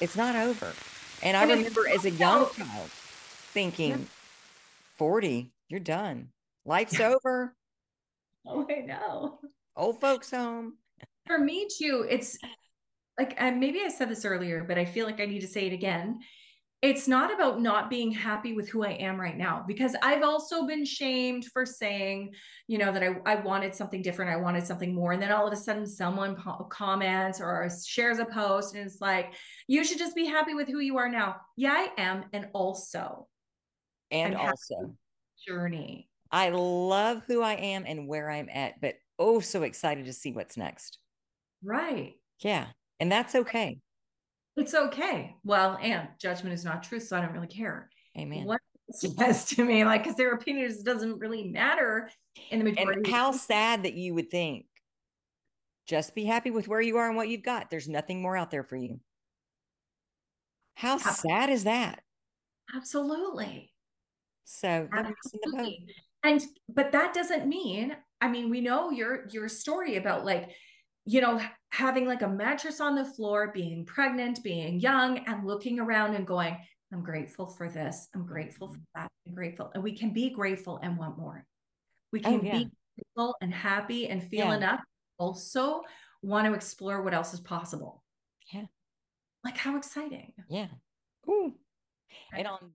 It's not over. And I And it's remember as a young child thinking, 40, you're done. Life's over. Oh, I know. Old folks home. For me too, it's like, and maybe I said this earlier, but I feel like I need to say it again. It's not about not being happy with who I am right now, because I've also been shamed for saying, you know, that I, I wanted something different. I wanted something more. And then all of a sudden someone po- comments or shares a post and it's like, you should just be happy with who you are now. Yeah, I am. And also And I'm also, journey. I love who I am and where I'm at, but oh, so excited to see what's next. Right. Yeah. And that's okay. It's okay. Well, and judgment is not truth, so I don't really care. Amen. What it says to me, like, because their opinions doesn't really matter in the majority. And how sad that you would think just be happy with where you are and what you've got. There's nothing more out there for you. How Yeah. sad is that? Absolutely. So they're missing the boat. Absolutely. And but that doesn't mean, I mean, we know your your story about like, you know, having like a mattress on the floor, being pregnant, being young, and looking around and going, I'm grateful for this. I'm grateful for that. I'm grateful. And we can be grateful and want more. We Oh, can yeah. be grateful and happy and feel Yeah. enough. Also want to explore what else is possible. Yeah. Like how exciting. Yeah. Ooh. And on